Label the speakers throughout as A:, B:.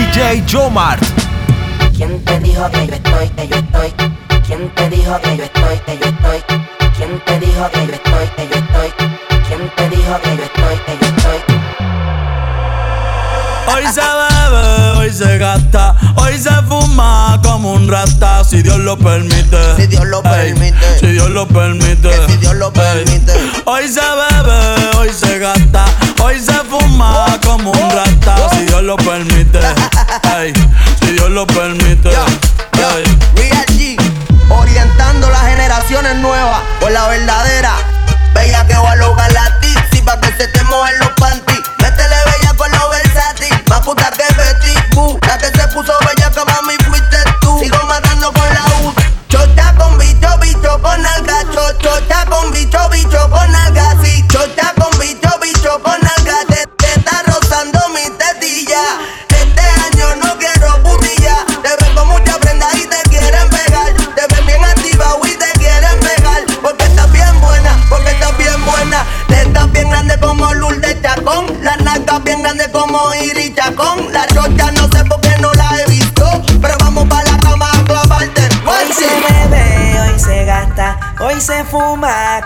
A: DJ Jomart.
B: ¿Quién te dijo que yo estoy, que yo estoy? ¿Quién te dijo que yo estoy, que yo estoy? ¿Quién te dijo que yo estoy, que yo estoy? ¿Quién te dijo que yo estoy, que yo estoy?
C: Hoy se bebe, hoy se gasta, hoy se fuma como un rata, si Dios lo permite.
D: Si Dios lo permite.
C: si Dios lo permite.
D: si Dios lo permite.
C: Hoy se bebe, hoy se gasta, hoy se fuma lo permite. si Dios lo permite.
D: Real G, orientando las generaciones nuevas por la verdadera.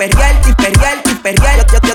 B: Perrearte y perrear. Yo, yo,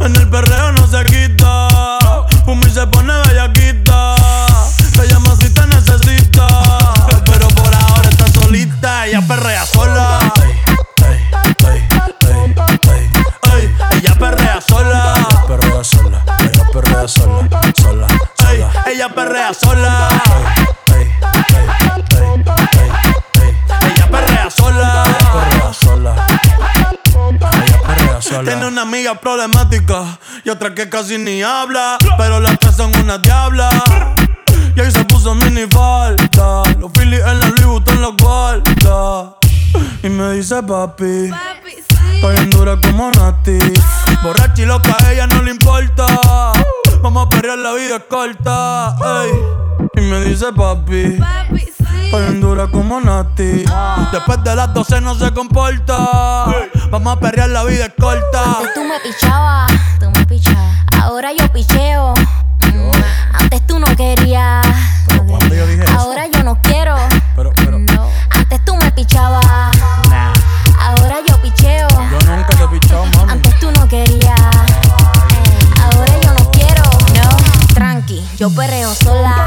C: En el perreo no se quita. Fumi se pone bellaquita. Te llama si te necesita. Pero por ahora está solita. Ella perrea sola. Ella perrea sola. Perrea sola. Ella perrea sola. Sola. Ella perrea sola. Una amiga problemática y otra que casi ni habla. Pero las tres son una diabla. Y ahí se puso mini falta. Los Phillies en la Louis Vuitton los guarda. Y me dice papi. Estoy en dura como Nati. Borracha y loca, a ella no le importa. Vamos a perrear, la vida es corta. ey. Y me dice papi. Estoy en dura como Nati. Después de las 12 no se comporta. Vamos a perrear, la vida es corta.
E: Antes tú me pichabas, tú me pichabas. Ahora yo picheo. Mm, Antes tú no querías.
C: cuando yo dije eso?
E: Ahora yo no quiero.
C: Pero, pero,
E: No. Antes tú me pichabas. Ahora yo picheo.
C: yo nunca te he pichado, mami.
E: Antes tú no querías. Ahora yo no quiero. No. Tranqui, yo perreo sola.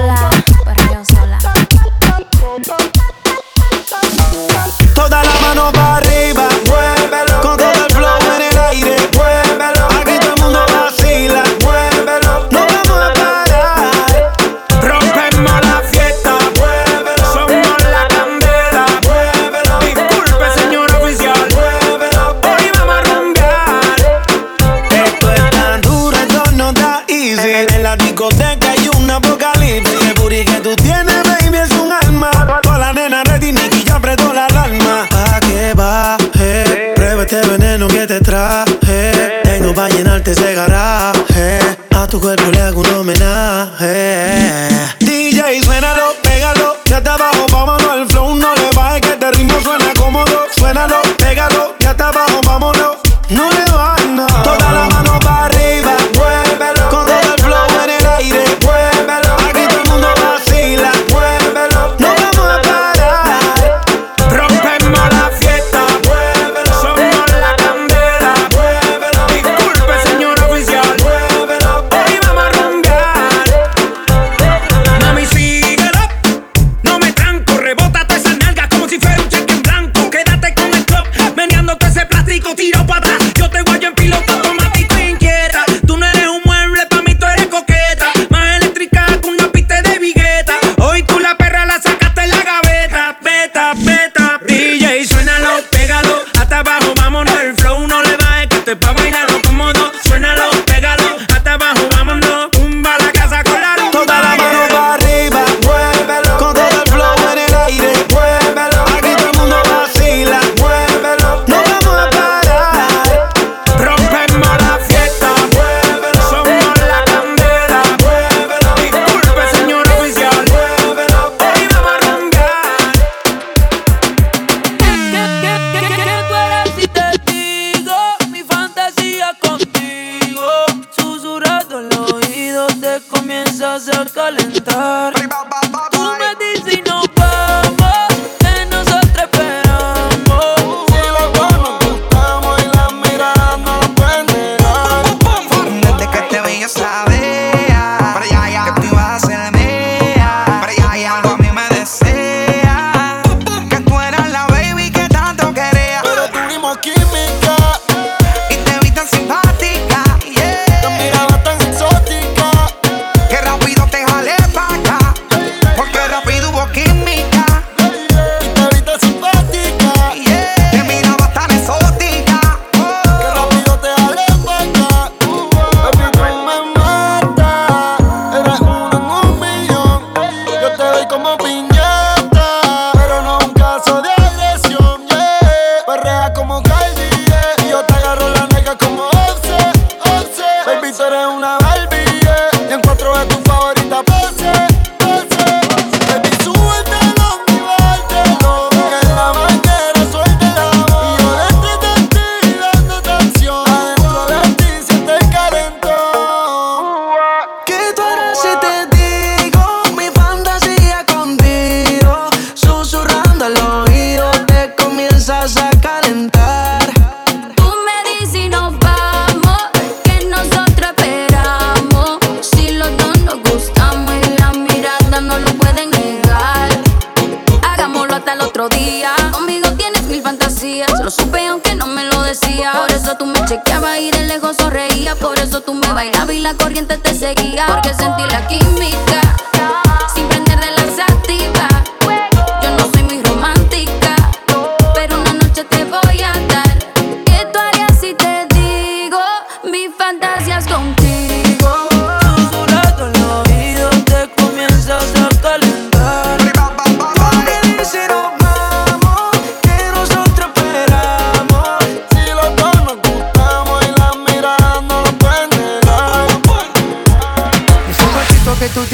E: Perreo este veneno que te
F: trae.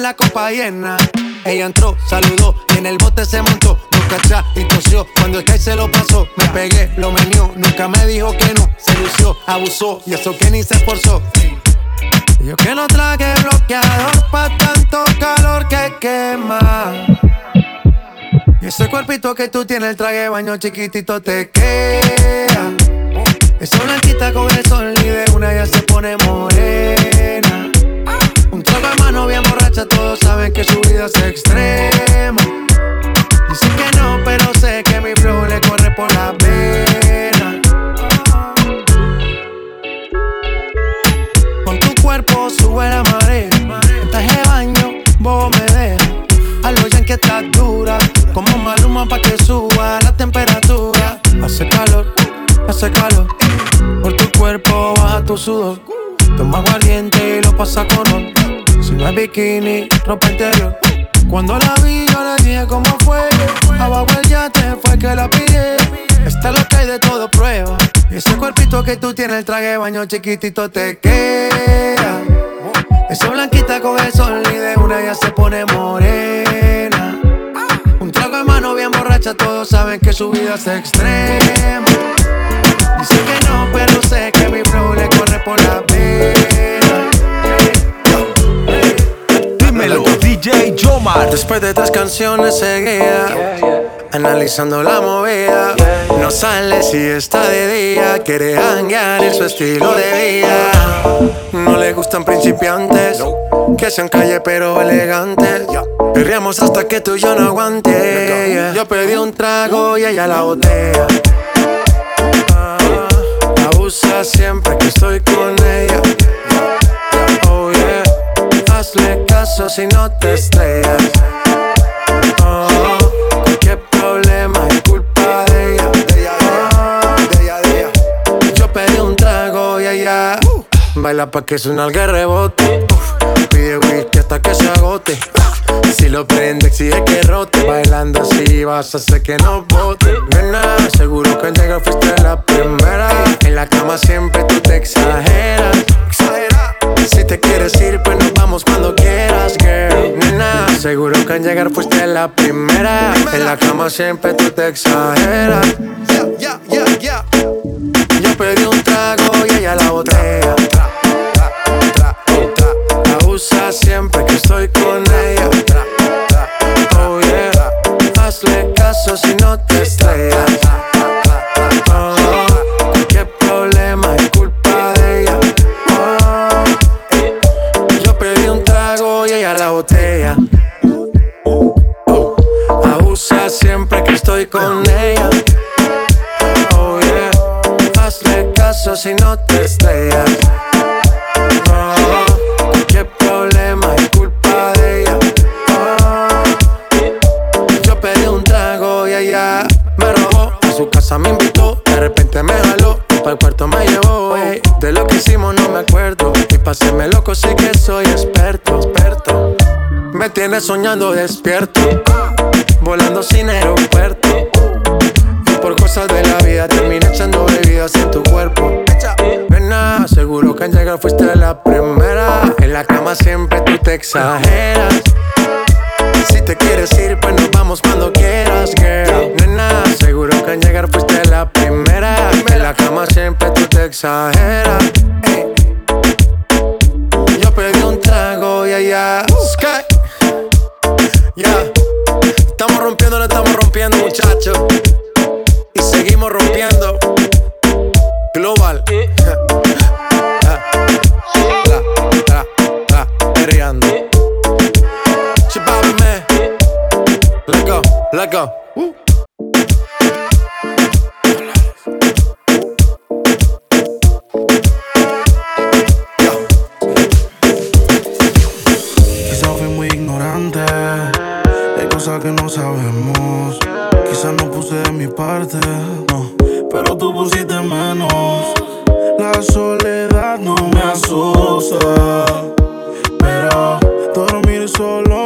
G: La copa llena. Ella entró, saludó y en el bote se montó. No cachá y tosió. Cuando el se lo pasó, me pegué, lo menió. Nunca me dijo que no. Se lució, abusó y eso que ni se esforzó. Yo que no traje bloqueador pa' tanto calor que quema. Y ese cuerpito que tú tienes, el traje baño chiquitito te queda. Esa blanquita con el sol y de una ya se pone morena. Mano bien borracha, todos saben que su vida es extrema. Dicen que no, pero sé que mi flow le corre por la pena. Con tu cuerpo sube la marea. Traje baño, vos me dejas. A lo que estás dura. Como maluma pa' que suba la temperatura. Hace calor, hace calor. Por tu cuerpo baja tu sudor. Toma aguardiente y lo pasa con ron. Bikini, ropa interior. Cuando la vi, yo le dije cómo fue. Abajo el yate fue que la pillé. Está lo que hay de todo prueba. Y ese cuerpito que tú tienes, el traje de baño chiquitito te queda. Esa blanquita con el sol y de una ya se pone morena. Un trago de mano bien borracha, todos saben que su vida es extrema. Dice que no, pero sé que mi flow le corre por la pena.
H: DJ Jomar.
G: Después de tres canciones seguidas, analizando la movida, no sale si está de día, quiere hanguear en su estilo de vida. No le gustan principiantes, que sean calle pero elegantes. Perreamos hasta que tú y yo no aguante. Yo pedí un trago y ella la botella. Ah, Abusa siempre que estoy con ella. Si no te estrellas. Oh, problema es culpa de ella. Oh, Yo pedí un trago y ella baila pa' que suena el rebote. Pide whisky hasta que se agote. Si lo prende, exige que rote. Bailando así vas a hacer que no bote. Nena, seguro que al llegar fuiste la primera. En la cama siempre seguro que al llegar fuiste la primera. En la cama siempre tú te exageras. Yo pedí un trago y ella la botella. Abusa siempre que estoy con ella. Oh yeah, hazle caso si no te estrellas. tienes soñando despierto, volando sin aeropuerto. Y por cosas de la vida terminé echando bebidas en tu cuerpo. Nena, seguro que al llegar fuiste la primera. En la cama siempre tú te exageras. Si te quieres ir, pues nos vamos cuando quieras, girl. Nena, seguro que al llegar fuiste la primera. En la cama siempre tú te exageras. Yo pedí un trago y allá. Sky yeah. Estamos rompiendo, no estamos rompiendo, muchachos. Y seguimos rompiendo. Global. Tra, tra, go, let's go.
I: que no sabemos. Quizás no puse de mi parte, no, pero tú pusiste menos. La soledad no me asusta, pero dormir solo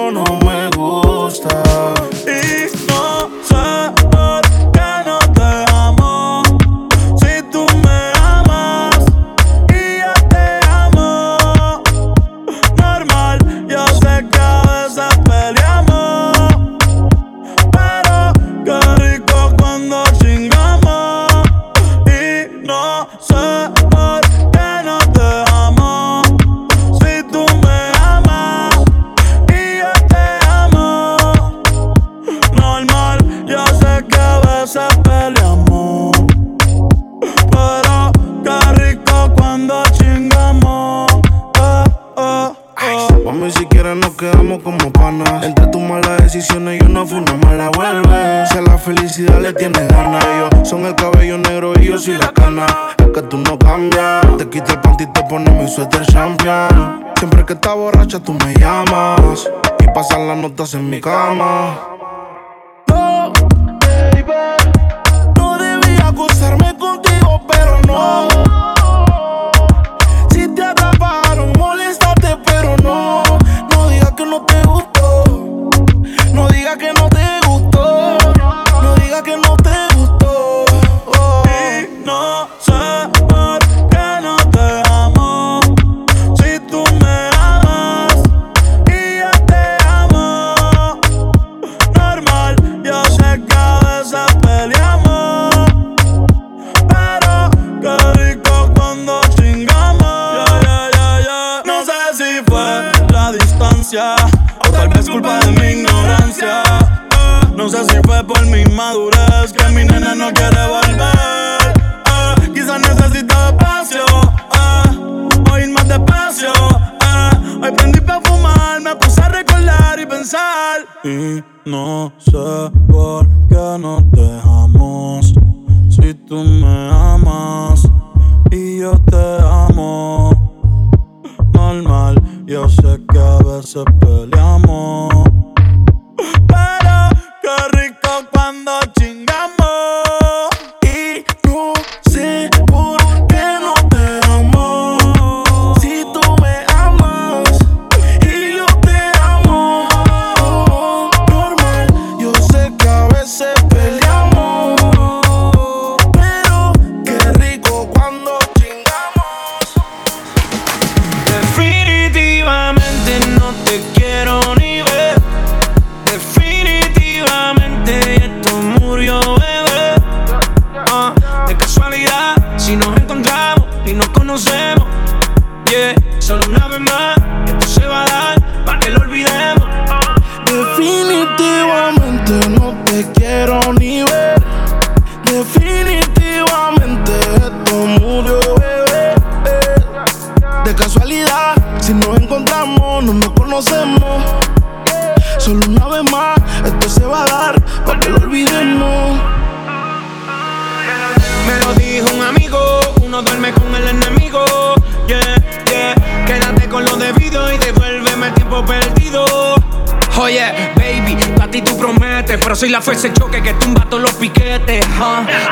I: la
J: fuerza choque que tumba todos los piquetes.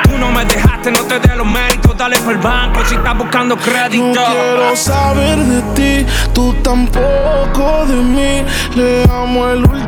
J: Tú no me dejaste, no te dé los méritos. Dale por el banco si estás buscando crédito.
I: No quiero saber de ti, tú tampoco de mí.
K: Le amo el
L: último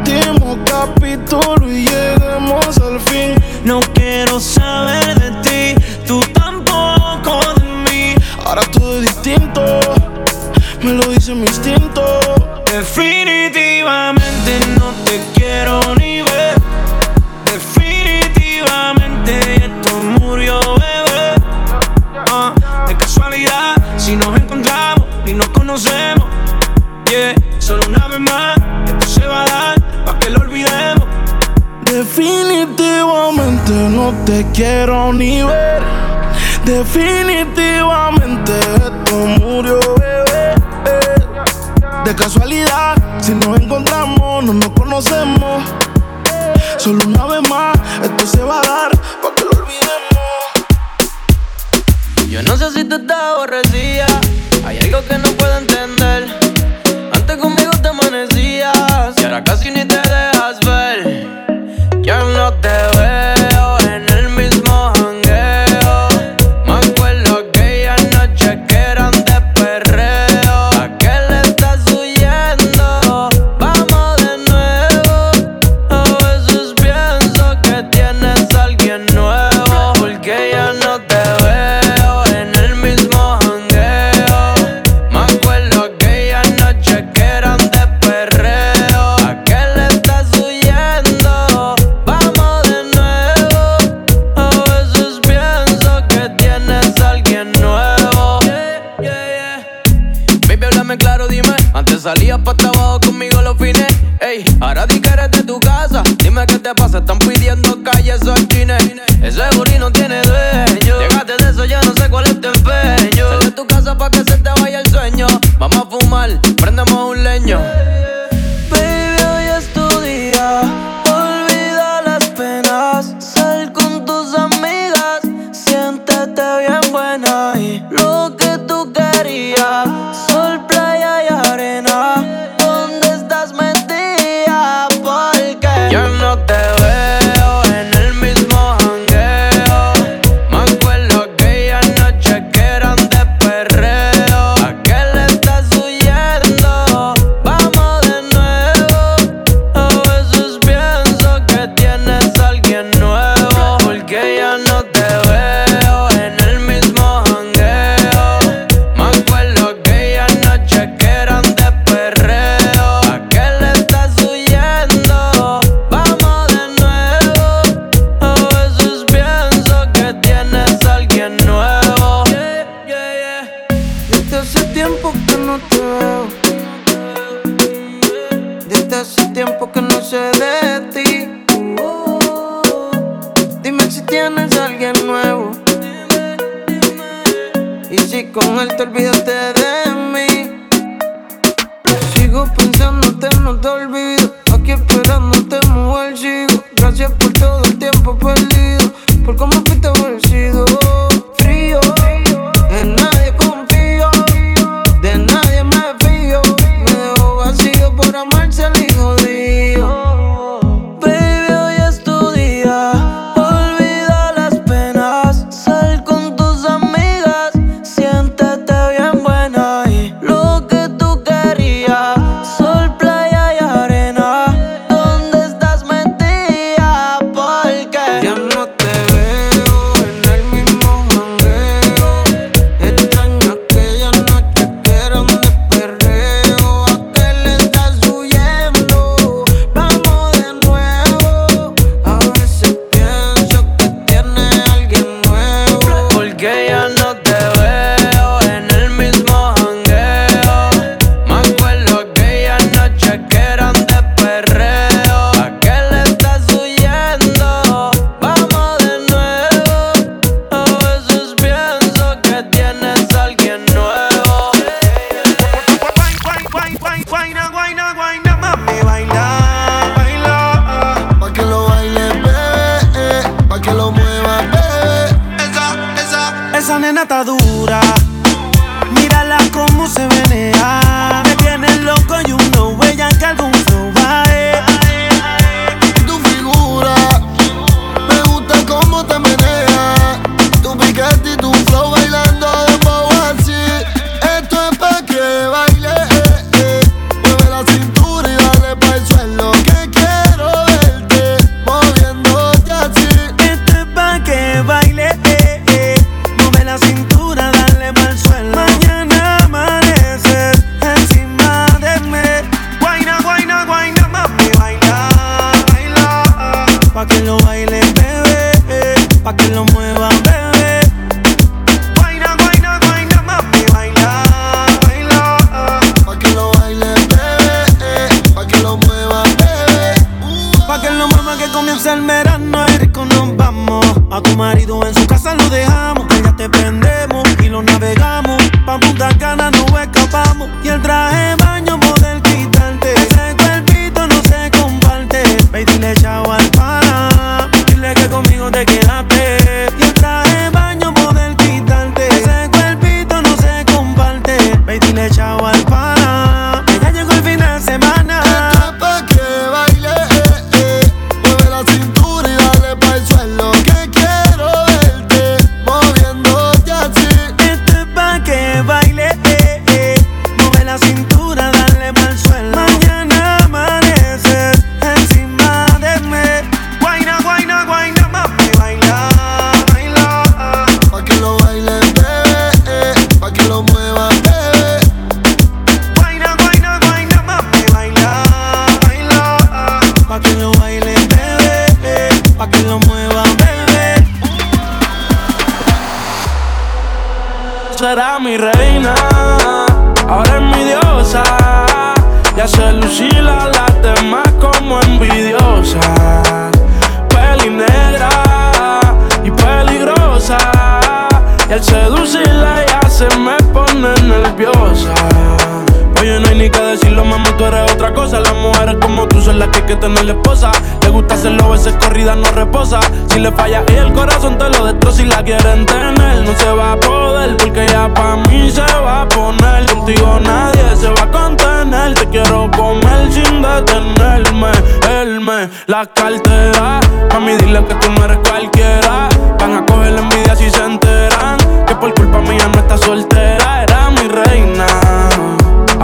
L: corrida no reposa. Si le falla y el corazón te lo destroza. Si la quieren tener, no se va a poder. Porque ya pa' mí se va a poner. Contigo nadie se va a contener. Te quiero comer sin detenerme. Él me la cartera. Mami, dile que tú no eres cualquiera. Van a coger la envidia si se enteran. Que por culpa mía no está soltera. Era mi reina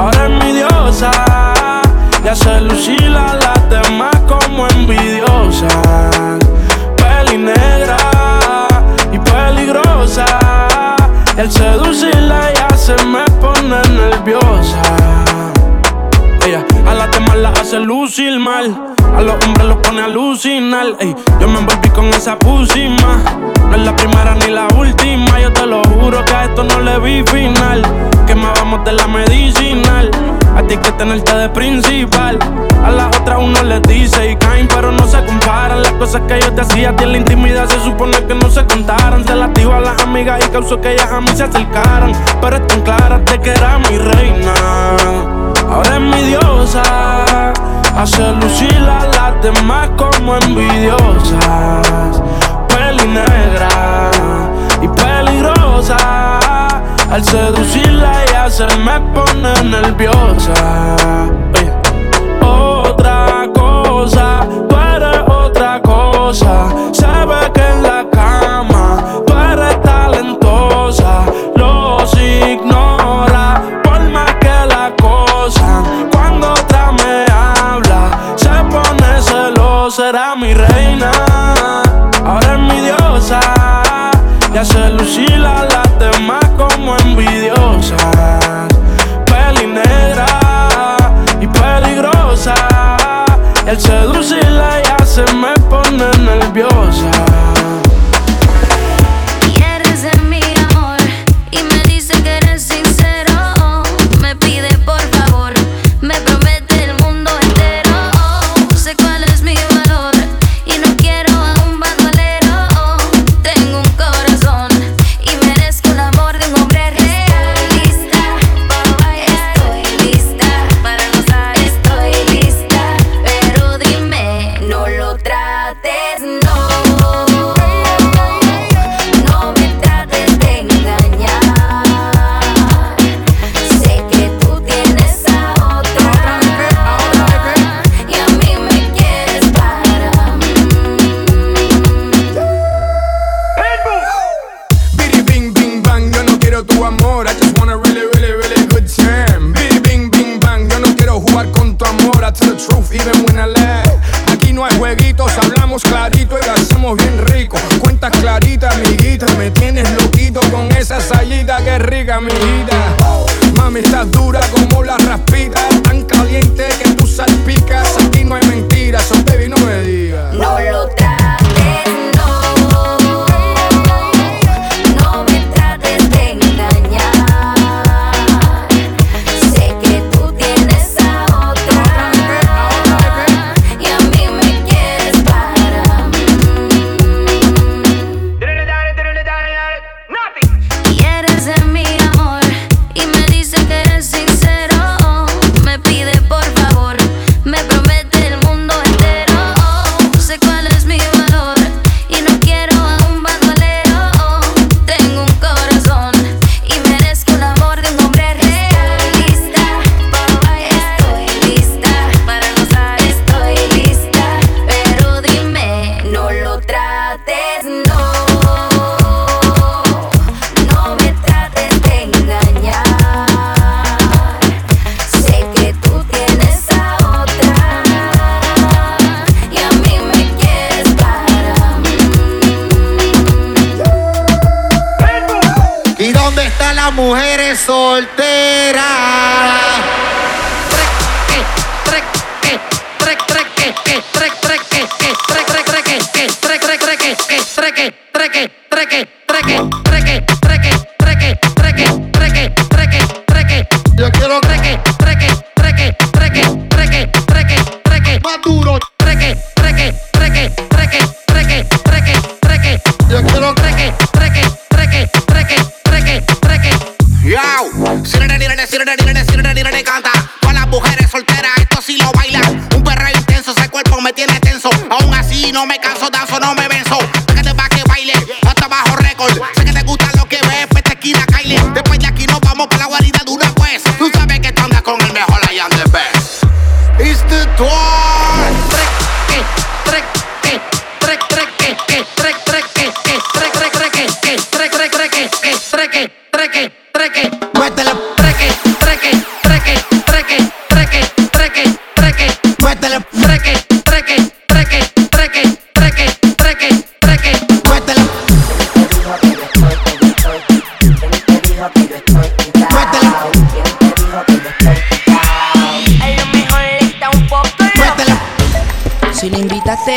L: ahora es mi diosa. Y hace lucir a las demás como Peli negra y peligrosa. Al seducirla ya se me pone nerviosa. Las hace lucir mal. A los hombres los pone a alucinar. Ey, yo me envolví con esa pusima. No es la primera ni la última. Yo te lo juro que a esto no le vi final. Que me vamos de la medicinal. A ti que tenerte de principal. A las otras uno les dice y caen, pero no se comparan. Las cosas que yo te hacía a ti en la intimidad se supone que no se contaran. Se las digo a las amigas y causó que ellas a mí se acercaran. Pero están claras de que era mi reina. Ahora es mi diosa. Hace lucir a las demás como envidiosas. Peli negra y peligrosa. Al seducirla ya se me pone nerviosa. Otra cosa, tú eres otra cosa. Sabe que en la cama tú eres talentosa. Los ignora Cuando otra me habla, se pone celosa. Será mi reina, ahora es mi diosa. Y hace lucir a las demás como envidiosas. Peli negra y peligrosa. Al seducirla ya se me pone nerviosa.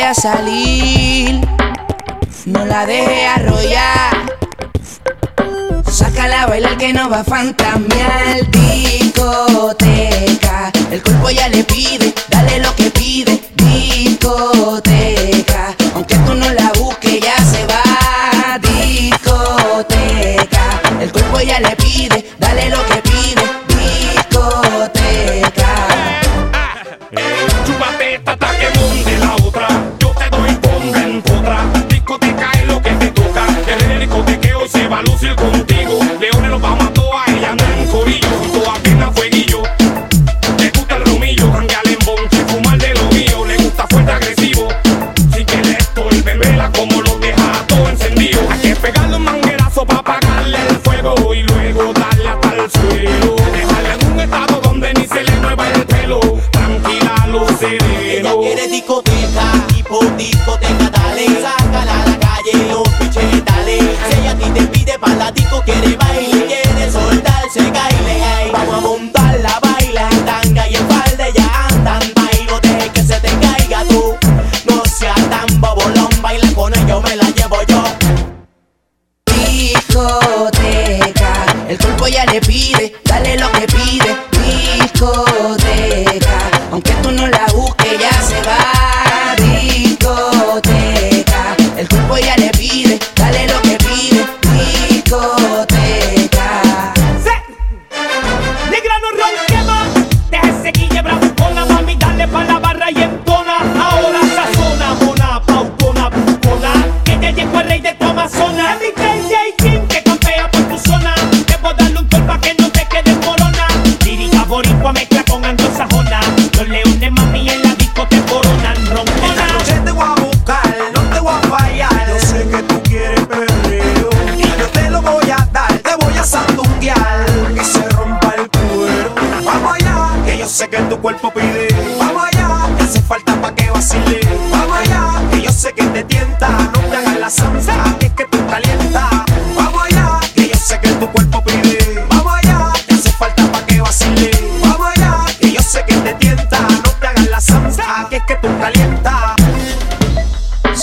E: a
F: salir, no la deje arrollar. Saca la bailar que no va a fantasmear discoteca. El cuerpo ya le pide, dale lo que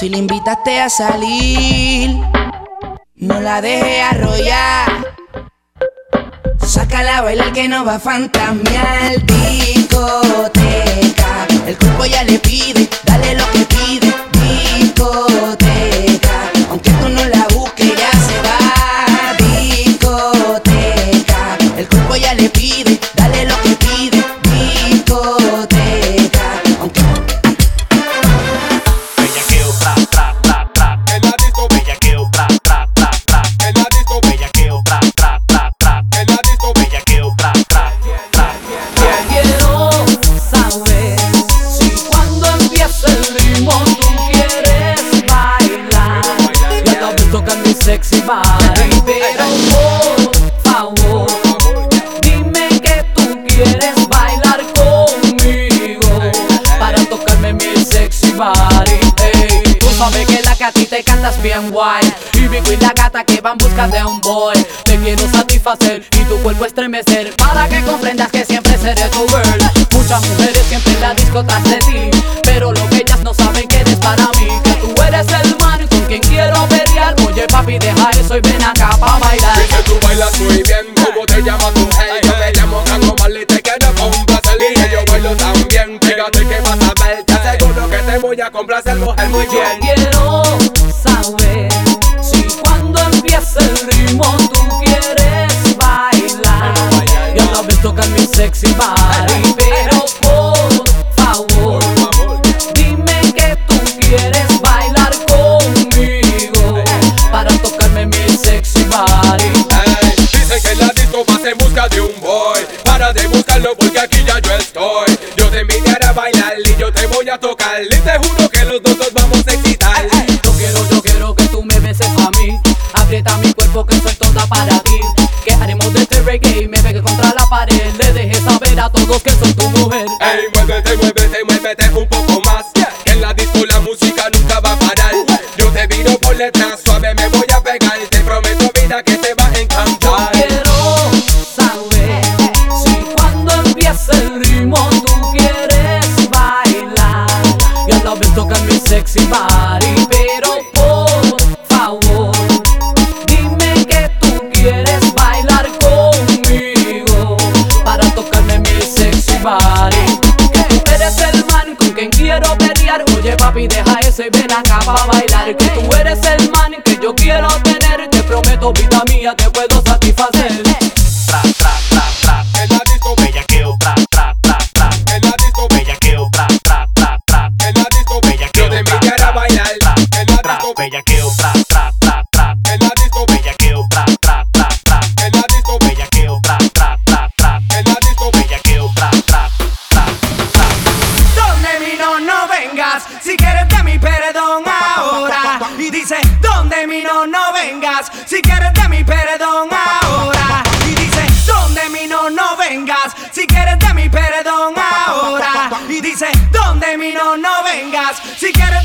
D: Si
F: le invitaste a salir, no la deje arrollar. Saca la bailar que no va a fantasmear discoteca. El cuerpo ya le pide, dale lo que
M: bien guay. Y Vico y la gata que van busca de un boy. Te quiero satisfacer y tu cuerpo estremecer. Para que comprendas que siempre seré tu girl. Muchas mujeres siempre en la disco tras de ti. Pero lo que ellas no saben que eres para mí. Que tú eres el man con quien quiero pelear. Oye papi deja eso y ven acá pa' bailar.
N: Y que tú bailas muy bien, ¿cómo te llamas tú? Hey, yo me llamo Tango Marley, te quiero complacer Y que yo bailo también, fíjate que vas a ver. Te aseguro que te voy a complacer mujer muy bien.
M: Pero por favor, dime que tú quieres bailar conmigo para tocarme mi sexy body.
N: Dice que la disco vas en busca de un boy. Para de buscarlo porque aquí ya yo estoy. Yo te invitaré a bailar y yo te voy a tocar. Y te juro
M: sexy. Pero por favor, dime que tú quieres bailar conmigo para tocarme mi sexy body. Que tú eres el man con quien quiero pelear. Oye papi, deja eso y acá para bailar. Que tú eres el man que yo quiero tener. Te prometo, vida mía, te puedo
N: bellaqueo, tra, tra, tra, tra En la disco bellaqueo, tra, tra, tra, tra En la disco bellaqueo, tra, tra, tra, tra En la disco bellaqueo, tra, tra, tra, tra
O: Donde mi no, no vengas, si quieres de mi perdón ahora. Y dice, donde mi no, no vengas, si quieres de mi perdón ahora. Y dice, donde mi no, no vengas, si quieres de mi perdón ahora. Y dice, donde mi no, no vengas, si quieres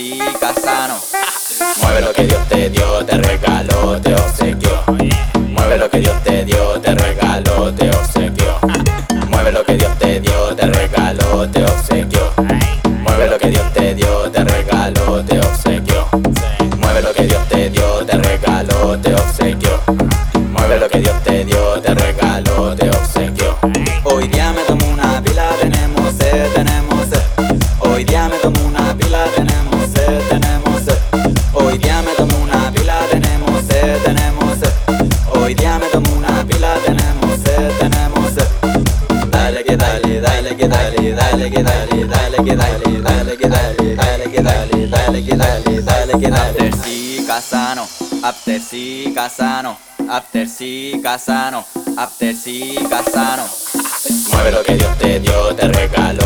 P: ঠিক আছে After sí, casano, after sí, casano. Mueve lo que Dios te dio, te
H: regalo.